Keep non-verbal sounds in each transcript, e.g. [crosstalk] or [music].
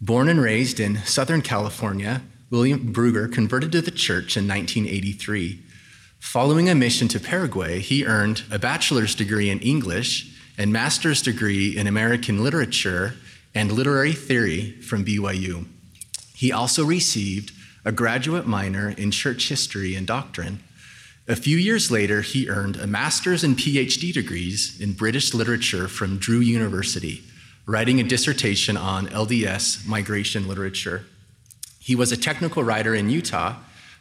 Born and raised in Southern California, William Brugger converted to the church in 1983. Following a mission to Paraguay, he earned a bachelor's degree in English and master's degree in American literature and literary theory from BYU. He also received a graduate minor in church history and doctrine. A few years later, he earned a master's and PhD degrees in British literature from Drew University, writing a dissertation on LDS migration literature. He was a technical writer in Utah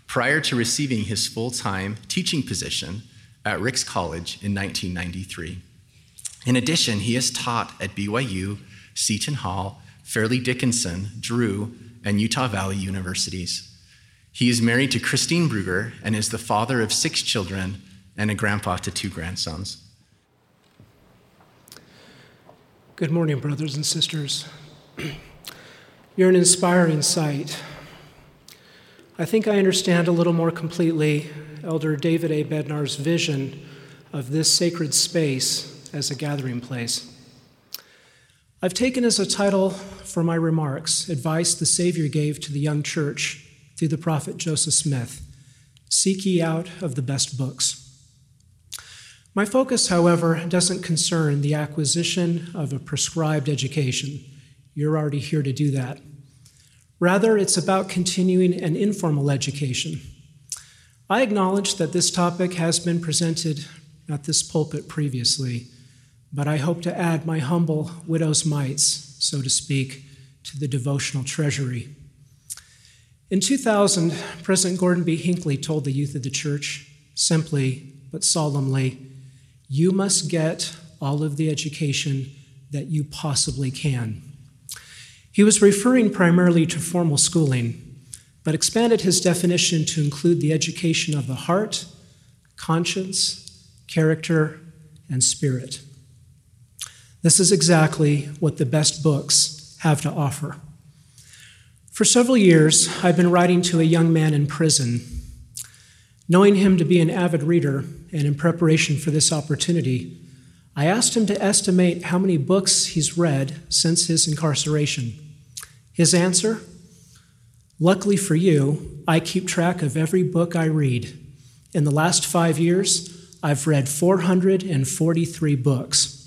prior to receiving his full time teaching position at Ricks College in 1993. In addition, he has taught at BYU, Seton Hall, Fairleigh Dickinson, Drew, and Utah Valley universities. He is married to Christine Brugger and is the father of six children and a grandpa to two grandsons. Good morning, brothers and sisters. You're an inspiring sight. I think I understand a little more completely Elder David A. Bednar's vision of this sacred space as a gathering place. I've taken as a title for my remarks advice the Savior gave to the young church through the prophet Joseph Smith Seek ye out of the best books. My focus, however, doesn't concern the acquisition of a prescribed education. You're already here to do that. Rather, it's about continuing an informal education. I acknowledge that this topic has been presented at this pulpit previously, but I hope to add my humble widow's mites, so to speak, to the devotional treasury. In 2000, President Gordon B. Hinckley told the youth of the church, simply but solemnly, You must get all of the education that you possibly can. He was referring primarily to formal schooling, but expanded his definition to include the education of the heart, conscience, character, and spirit. This is exactly what the best books have to offer. For several years, I've been writing to a young man in prison. Knowing him to be an avid reader, and in preparation for this opportunity, I asked him to estimate how many books he's read since his incarceration. His answer? Luckily for you, I keep track of every book I read. In the last five years, I've read 443 books.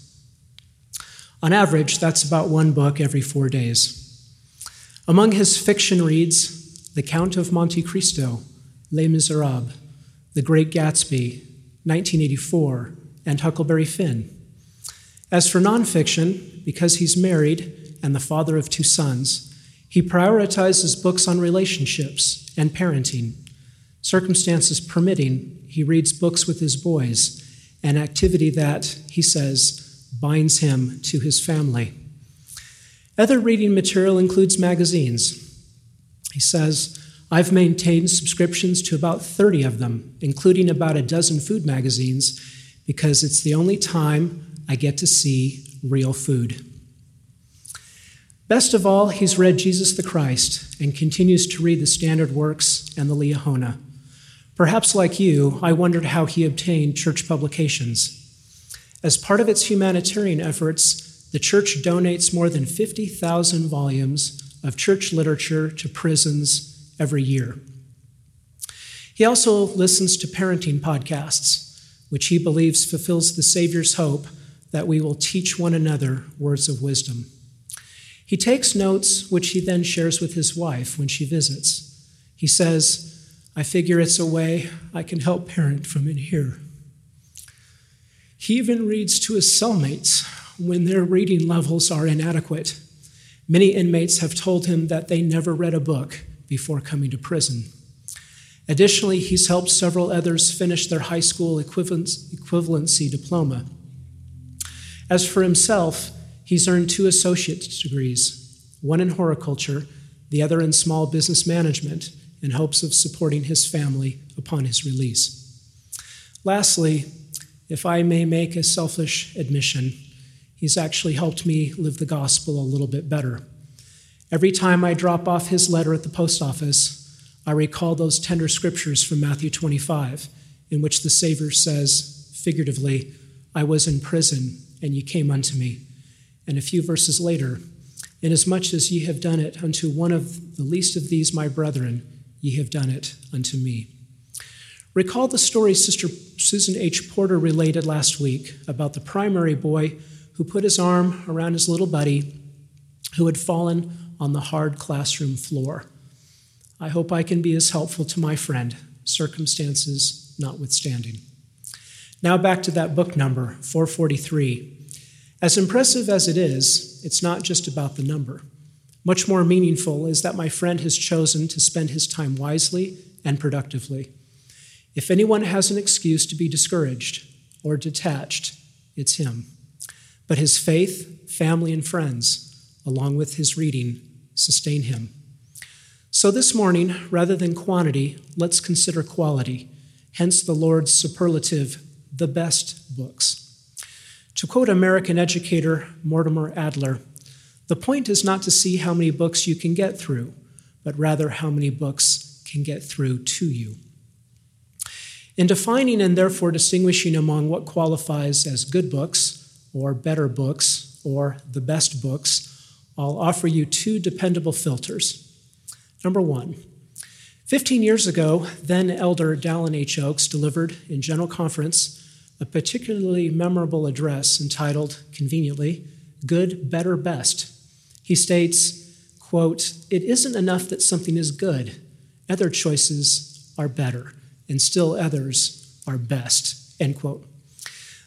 On average, that's about one book every four days. Among his fiction reads The Count of Monte Cristo, Les Miserables, The Great Gatsby, 1984, and Huckleberry Finn. As for nonfiction, because he's married and the father of two sons, he prioritizes books on relationships and parenting. Circumstances permitting, he reads books with his boys, an activity that, he says, binds him to his family. Other reading material includes magazines. He says, I've maintained subscriptions to about 30 of them, including about a dozen food magazines, because it's the only time I get to see real food. Best of all, he's read Jesus the Christ and continues to read the standard works and the Liahona. Perhaps like you, I wondered how he obtained church publications. As part of its humanitarian efforts, the church donates more than 50,000 volumes of church literature to prisons every year. He also listens to parenting podcasts, which he believes fulfills the Savior's hope that we will teach one another words of wisdom. He takes notes, which he then shares with his wife when she visits. He says, I figure it's a way I can help parent from in here. He even reads to his cellmates when their reading levels are inadequate. Many inmates have told him that they never read a book before coming to prison. Additionally, he's helped several others finish their high school equivalency diploma. As for himself, he's earned two associate's degrees one in horticulture, the other in small business management, in hopes of supporting his family upon his release. Lastly, if I may make a selfish admission, He's actually helped me live the gospel a little bit better. Every time I drop off his letter at the post office, I recall those tender scriptures from Matthew 25, in which the Savior says, figuratively, I was in prison, and you came unto me. And a few verses later, Inasmuch as ye have done it unto one of the least of these my brethren, ye have done it unto me. Recall the story Sister Susan H. Porter related last week about the primary boy who put his arm around his little buddy who had fallen on the hard classroom floor. I hope I can be as helpful to my friend, circumstances notwithstanding. Now back to that book number, 443. As impressive as it is, it's not just about the number. Much more meaningful is that my friend has chosen to spend his time wisely and productively. If anyone has an excuse to be discouraged or detached, it's him. But his faith, family, and friends, along with his reading, sustain him. So this morning, rather than quantity, let's consider quality, hence the Lord's superlative, the best books. To quote American educator Mortimer Adler, the point is not to see how many books you can get through, but rather how many books can get through to you. In defining and therefore distinguishing among what qualifies as good books, or better books, or the best books, I'll offer you two dependable filters. Number one, 15 years ago, then Elder Dallin H. Oaks delivered in General Conference a particularly memorable address entitled, conveniently, Good, Better, Best. He states, quote, It isn't enough that something is good. Other choices are better, and still others are best, end quote.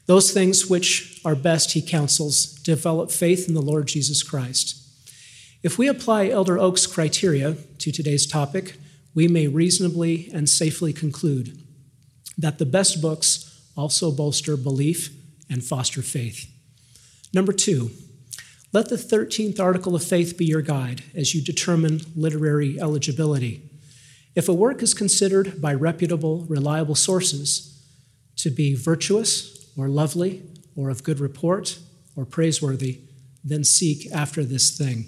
Those things which are best, he counsels, develop faith in the Lord Jesus Christ. If we apply Elder Oaks' criteria to today's topic, we may reasonably and safely conclude that the best books also bolster belief and foster faith. Number two, let the 13th article of faith be your guide as you determine literary eligibility. If a work is considered by reputable, reliable sources to be virtuous or lovely or of good report or praiseworthy, then seek after this thing.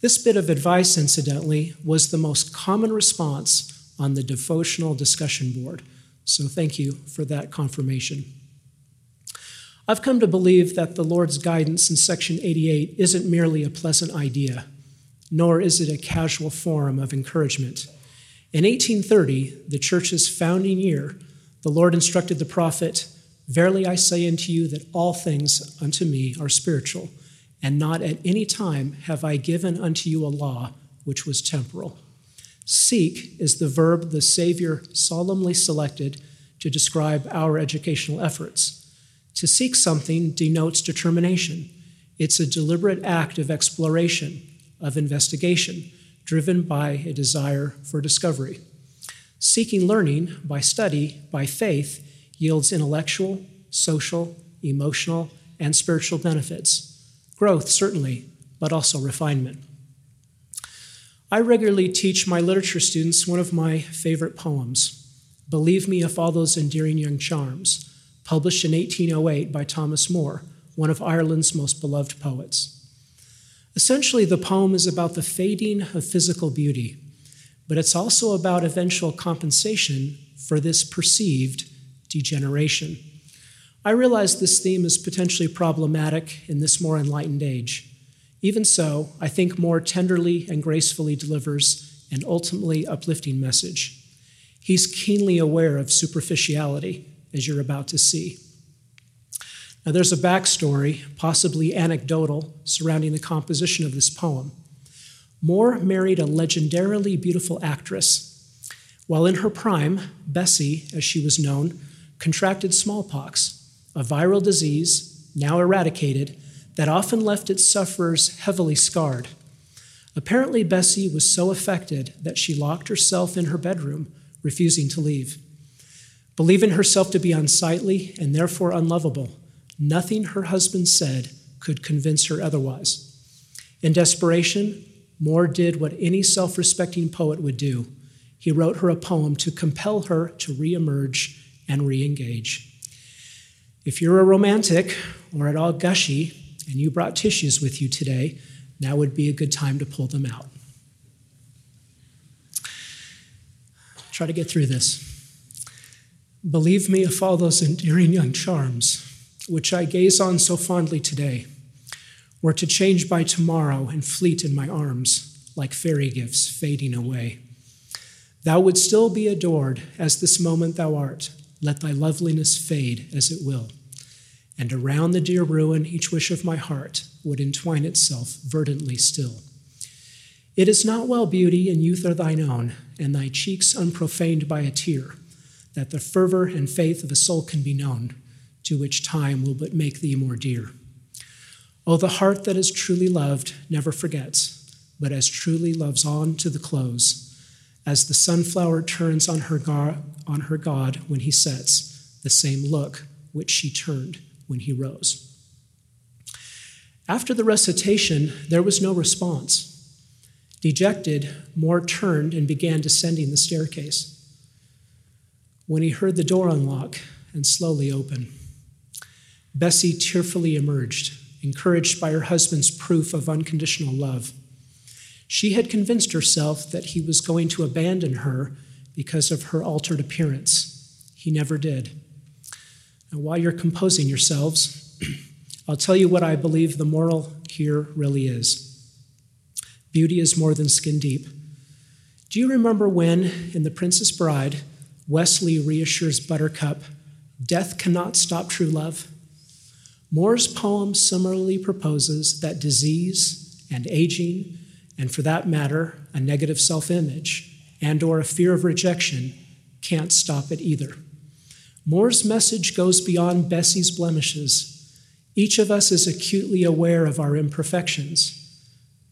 This bit of advice, incidentally, was the most common response on the devotional discussion board. So thank you for that confirmation. I've come to believe that the Lord's guidance in section 88 isn't merely a pleasant idea, nor is it a casual form of encouragement. In 1830, the church's founding year, the Lord instructed the prophet, Verily I say unto you that all things unto me are spiritual and not at any time have I given unto you a law which was temporal. Seek is the verb the Savior solemnly selected to describe our educational efforts. To seek something denotes determination. It's a deliberate act of exploration, of investigation, driven by a desire for discovery. Seeking learning by study, by faith, yields intellectual, social, emotional, and spiritual benefits. Growth, certainly, but also refinement. I regularly teach my literature students one of my favorite poems, Believe Me if All Those Endearing Young Charms, published in 1808 by Thomas Moore, one of Ireland's most beloved poets. Essentially, the poem is about the fading of physical beauty, but it's also about eventual compensation for this perceived degeneration. I realize this theme is potentially problematic in this more enlightened age. Even so, I think Moore tenderly and gracefully delivers an ultimately uplifting message. He's keenly aware of superficiality, as you're about to see. Now, there's a backstory, possibly anecdotal, surrounding the composition of this poem. Moore married a legendarily beautiful actress. While in her prime, Bessie, as she was known, contracted smallpox a viral disease, now eradicated, that often left its sufferers heavily scarred. Apparently, Bessie was so affected that she locked herself in her bedroom, refusing to leave. Believing herself to be unsightly and therefore unlovable, nothing her husband said could convince her otherwise. In desperation, Moore did what any self respecting poet would do. He wrote her a poem to compel her to reemerge and re engage. If you're a romantic or at all gushy and you brought tissues with you today, now would be a good time to pull them out. Try to get through this. Believe me, if all those endearing young charms, which I gaze on so fondly today, were to change by tomorrow and fleet in my arms like fairy gifts fading away. Thou would still be adored as this moment thou art. Let thy loveliness fade as it will. And around the dear ruin, each wish of my heart would entwine itself verdantly still. It is not well, beauty, and youth are thine own, and thy cheeks unprofaned by a tear, that the fervor and faith of a soul can be known, to which time will but make thee more dear. Oh, the heart that is truly loved never forgets, but as truly loves on to the close as the sunflower turns on her, God, on her God when he sets, the same look which she turned when he rose. After the recitation, there was no response. Dejected, Moore turned and began descending the staircase. When he heard the door unlock and slowly open, Bessie tearfully emerged, encouraged by her husband's proof of unconditional love. She had convinced herself that he was going to abandon her because of her altered appearance. He never did. Now, while you're composing yourselves, [clears throat] I'll tell you what I believe the moral here really is beauty is more than skin deep. Do you remember when, in The Princess Bride, Westley reassures Buttercup, death cannot stop true love? Moore's poem similarly proposes that disease and aging and for that matter, a negative self-image and or a fear of rejection can't stop it either. Moore's message goes beyond Bessie's blemishes. Each of us is acutely aware of our imperfections.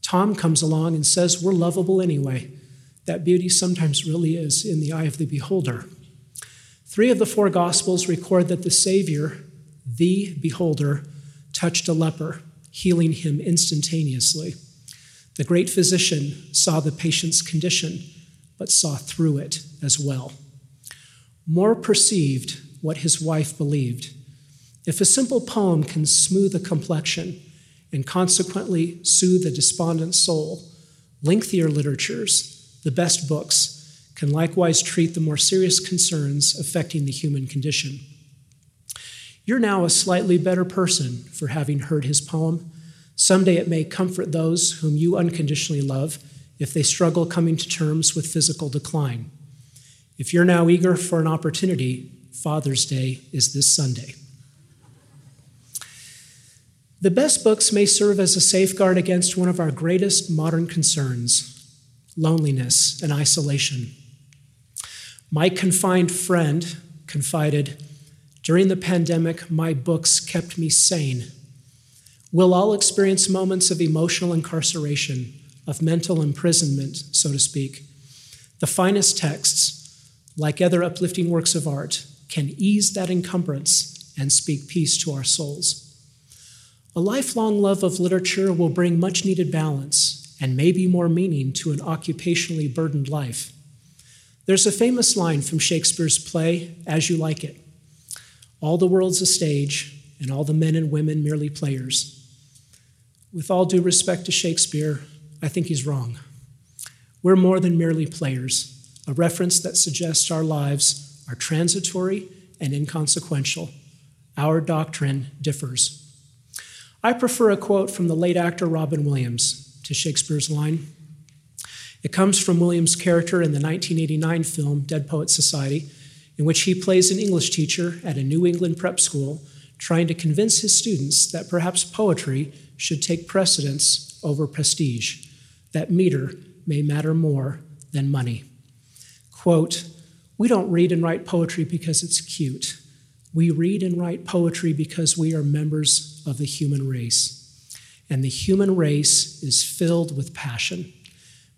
Tom comes along and says we're lovable anyway. That beauty sometimes really is in the eye of the beholder. Three of the four Gospels record that the Savior, the beholder, touched a leper, healing him instantaneously. The great physician saw the patient's condition, but saw through it as well. Moore perceived what his wife believed. If a simple poem can smooth a complexion and consequently soothe a despondent soul, lengthier literatures, the best books, can likewise treat the more serious concerns affecting the human condition. You're now a slightly better person for having heard his poem Someday it may comfort those whom you unconditionally love if they struggle coming to terms with physical decline. If you're now eager for an opportunity, Father's Day is this Sunday. The best books may serve as a safeguard against one of our greatest modern concerns loneliness and isolation. My confined friend confided During the pandemic, my books kept me sane. We'll all experience moments of emotional incarceration, of mental imprisonment, so to speak. The finest texts, like other uplifting works of art, can ease that encumbrance and speak peace to our souls. A lifelong love of literature will bring much needed balance and maybe more meaning to an occupationally burdened life. There's a famous line from Shakespeare's play, As You Like It All the world's a stage, and all the men and women merely players with all due respect to Shakespeare, I think he's wrong. We're more than merely players, a reference that suggests our lives are transitory and inconsequential. Our doctrine differs. I prefer a quote from the late actor Robin Williams to Shakespeare's line. It comes from Williams' character in the 1989 film Dead Poets Society, in which he plays an English teacher at a New England prep school trying to convince his students that perhaps poetry should take precedence over prestige, that meter may matter more than money. Quote, we don't read and write poetry because it's cute. We read and write poetry because we are members of the human race. And the human race is filled with passion.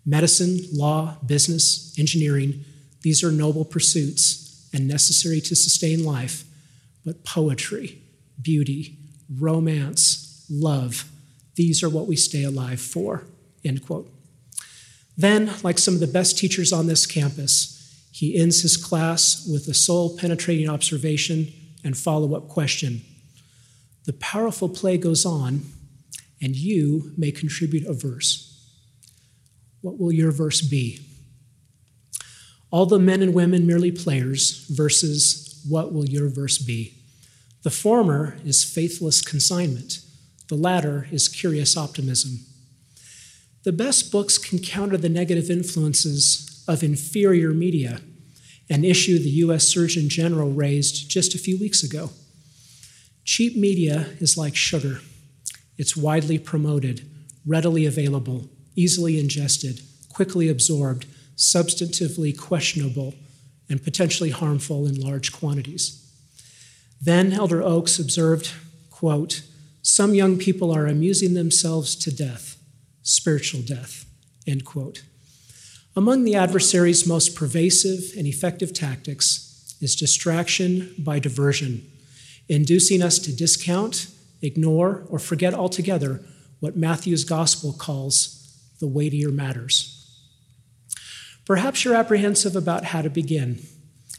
Medicine, law, business, engineering, these are noble pursuits and necessary to sustain life. But poetry, beauty, romance, love, these are what we stay alive for, end quote. Then, like some of the best teachers on this campus, he ends his class with a soul penetrating observation and follow up question. The powerful play goes on, and you may contribute a verse. What will your verse be? All the men and women merely players versus what will your verse be? The former is faithless consignment. The latter is curious optimism. The best books can counter the negative influences of inferior media, an issue the U.S. Surgeon General raised just a few weeks ago. Cheap media is like sugar it's widely promoted, readily available, easily ingested, quickly absorbed, substantively questionable, and potentially harmful in large quantities. Then Elder Oaks observed, quote, some young people are amusing themselves to death, spiritual death, end quote. Among the adversary's most pervasive and effective tactics is distraction by diversion, inducing us to discount, ignore, or forget altogether what Matthew's gospel calls the weightier matters. Perhaps you're apprehensive about how to begin.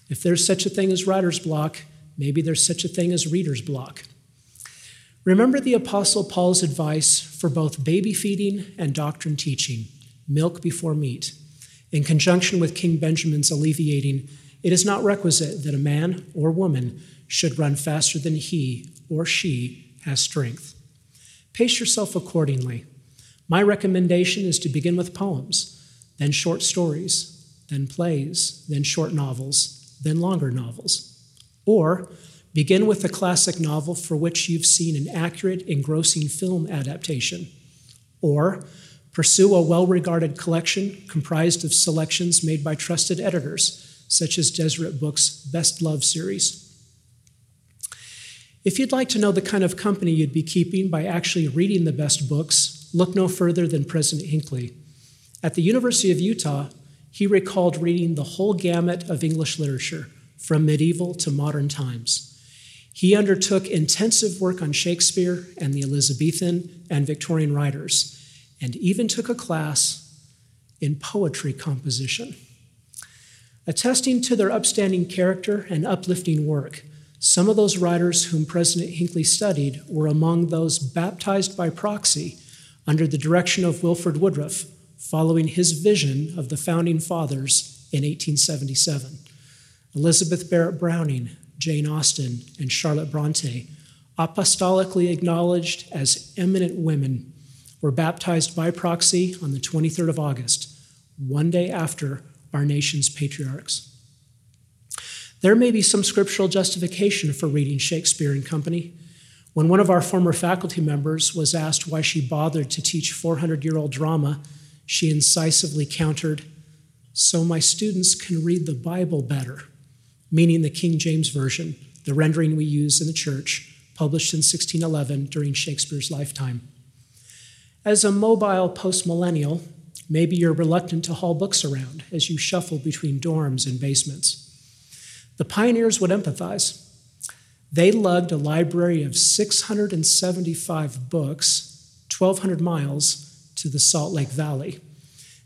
If there's such a thing as writer's block, maybe there's such a thing as reader's block. Remember the Apostle Paul's advice for both baby feeding and doctrine teaching milk before meat. In conjunction with King Benjamin's alleviating, it is not requisite that a man or woman should run faster than he or she has strength. Pace yourself accordingly. My recommendation is to begin with poems, then short stories, then plays, then short novels, then longer novels. Or begin with a classic novel for which you've seen an accurate, engrossing film adaptation. Or pursue a well regarded collection comprised of selections made by trusted editors, such as Deseret Books' Best Love series. If you'd like to know the kind of company you'd be keeping by actually reading the best books, look no further than President Hinckley. At the University of Utah, he recalled reading the whole gamut of English literature, from medieval to modern times. He undertook intensive work on Shakespeare and the Elizabethan and Victorian writers, and even took a class in poetry composition. Attesting to their upstanding character and uplifting work, some of those writers whom President Hinckley studied were among those baptized by proxy under the direction of Wilford Woodruff, following his vision of the founding fathers in 1877. Elizabeth Barrett Browning, Jane Austen, and Charlotte Bronte, apostolically acknowledged as eminent women, were baptized by proxy on the 23rd of August, one day after our nation's patriarchs. There may be some scriptural justification for reading Shakespeare and Company. When one of our former faculty members was asked why she bothered to teach 400 year old drama, she incisively countered, So my students can read the Bible better, meaning the King James Version, the rendering we use in the church, published in 1611 during Shakespeare's lifetime. As a mobile postmillennial, maybe you're reluctant to haul books around as you shuffle between dorms and basements. The pioneers would empathize. They lugged a library of 675 books, 1,200 miles, to the Salt Lake Valley.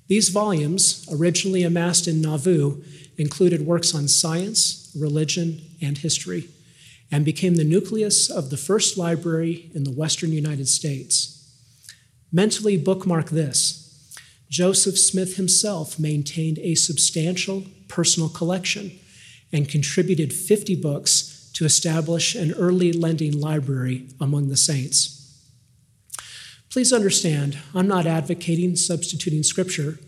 These volumes, originally amassed in Nauvoo, included works on science, religion, and history, and became the nucleus of the first library in the western United States. Mentally bookmark this Joseph Smith himself maintained a substantial personal collection and contributed 50 books to establish an early lending library among the saints. Please understand, I'm not advocating substituting Scripture.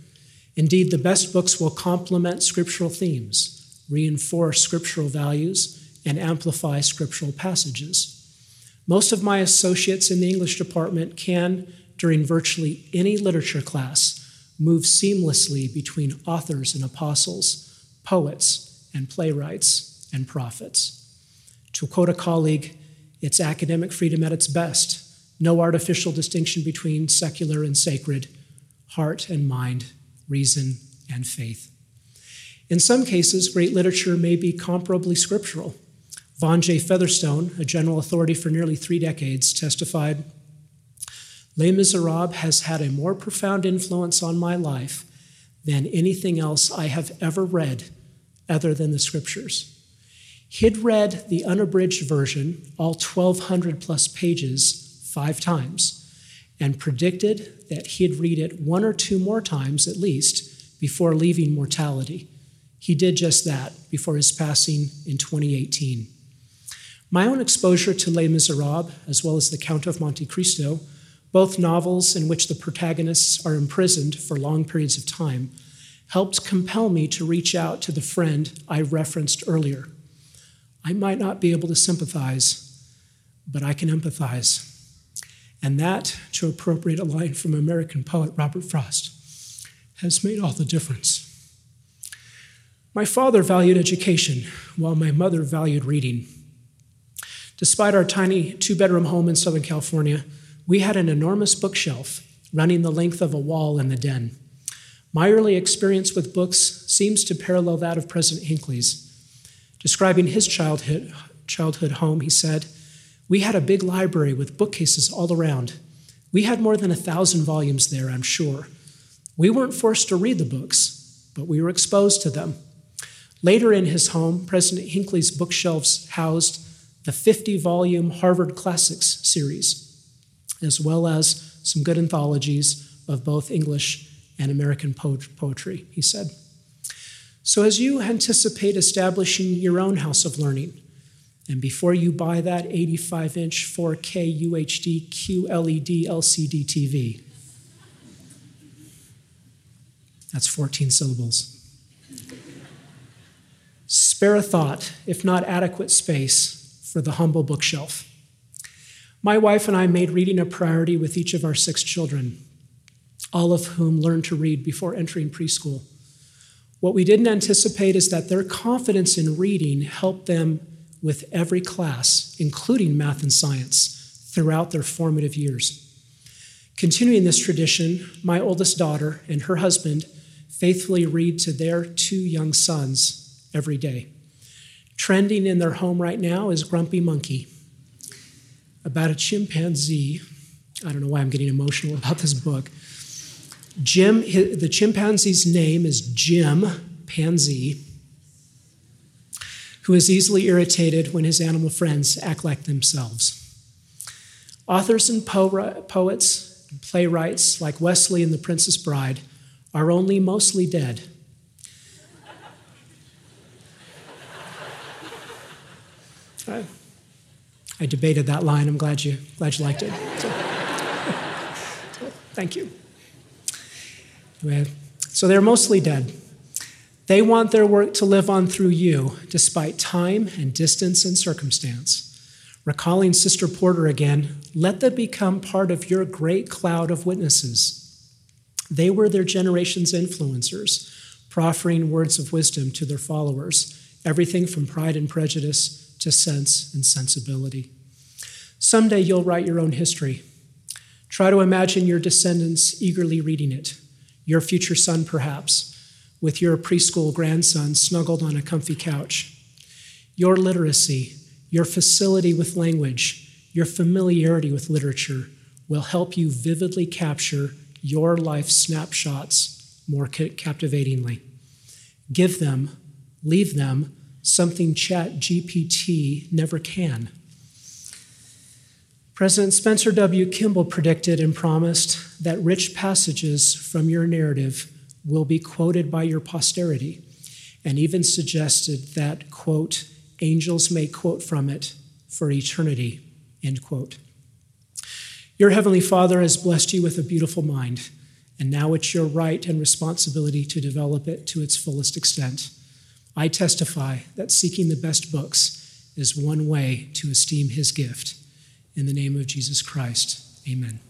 Indeed, the best books will complement scriptural themes, reinforce scriptural values, and amplify scriptural passages. Most of my associates in the English department can, during virtually any literature class, move seamlessly between authors and apostles, poets and playwrights and prophets. To quote a colleague, it's academic freedom at its best. No artificial distinction between secular and sacred, heart and mind, reason and faith. In some cases, great literature may be comparably scriptural. Vaughn J. Featherstone, a general authority for nearly three decades, testified Les Miserables has had a more profound influence on my life than anything else I have ever read other than the scriptures. He'd read the unabridged version, all 1,200 plus pages, five times, and predicted that he'd read it one or two more times at least before leaving mortality. He did just that before his passing in 2018. My own exposure to Les Miserables, as well as The Count of Monte Cristo, both novels in which the protagonists are imprisoned for long periods of time, helped compel me to reach out to the friend I referenced earlier. I might not be able to sympathize, but I can empathize. And that, to appropriate a line from American poet Robert Frost, has made all the difference. My father valued education, while my mother valued reading. Despite our tiny two bedroom home in Southern California, we had an enormous bookshelf running the length of a wall in the den. My early experience with books seems to parallel that of President Hinckley's. Describing his childhood, childhood home, he said, We had a big library with bookcases all around. We had more than a thousand volumes there, I'm sure. We weren't forced to read the books, but we were exposed to them. Later in his home, President Hinckley's bookshelves housed the 50 volume Harvard Classics series, as well as some good anthologies of both English and American poetry, he said. So, as you anticipate establishing your own house of learning, and before you buy that 85 inch 4K UHD QLED LCD TV, that's 14 syllables. Spare a thought, if not adequate space, for the humble bookshelf. My wife and I made reading a priority with each of our six children, all of whom learned to read before entering preschool. What we didn't anticipate is that their confidence in reading helped them with every class, including math and science, throughout their formative years. Continuing this tradition, my oldest daughter and her husband faithfully read to their two young sons every day. Trending in their home right now is Grumpy Monkey, about a chimpanzee. I don't know why I'm getting emotional [laughs] about this book. Jim, the chimpanzee's name is Jim Panzee, who is easily irritated when his animal friends act like themselves. Authors and po- poets, and playwrights like Westley and the Princess Bride are only mostly dead. I, I debated that line. I'm glad you, glad you liked it. So, [laughs] thank you. So they're mostly dead. They want their work to live on through you, despite time and distance and circumstance. Recalling Sister Porter again, let them become part of your great cloud of witnesses. They were their generation's influencers, proffering words of wisdom to their followers, everything from pride and prejudice to sense and sensibility. Someday you'll write your own history. Try to imagine your descendants eagerly reading it your future son perhaps, with your preschool grandson snuggled on a comfy couch. Your literacy, your facility with language, your familiarity with literature will help you vividly capture your life snapshots more captivatingly. Give them, leave them something Chat GPT never can. President Spencer W. Kimball predicted and promised that rich passages from your narrative will be quoted by your posterity, and even suggested that, quote, angels may quote from it for eternity, end quote. Your Heavenly Father has blessed you with a beautiful mind, and now it's your right and responsibility to develop it to its fullest extent. I testify that seeking the best books is one way to esteem His gift. In the name of Jesus Christ, amen.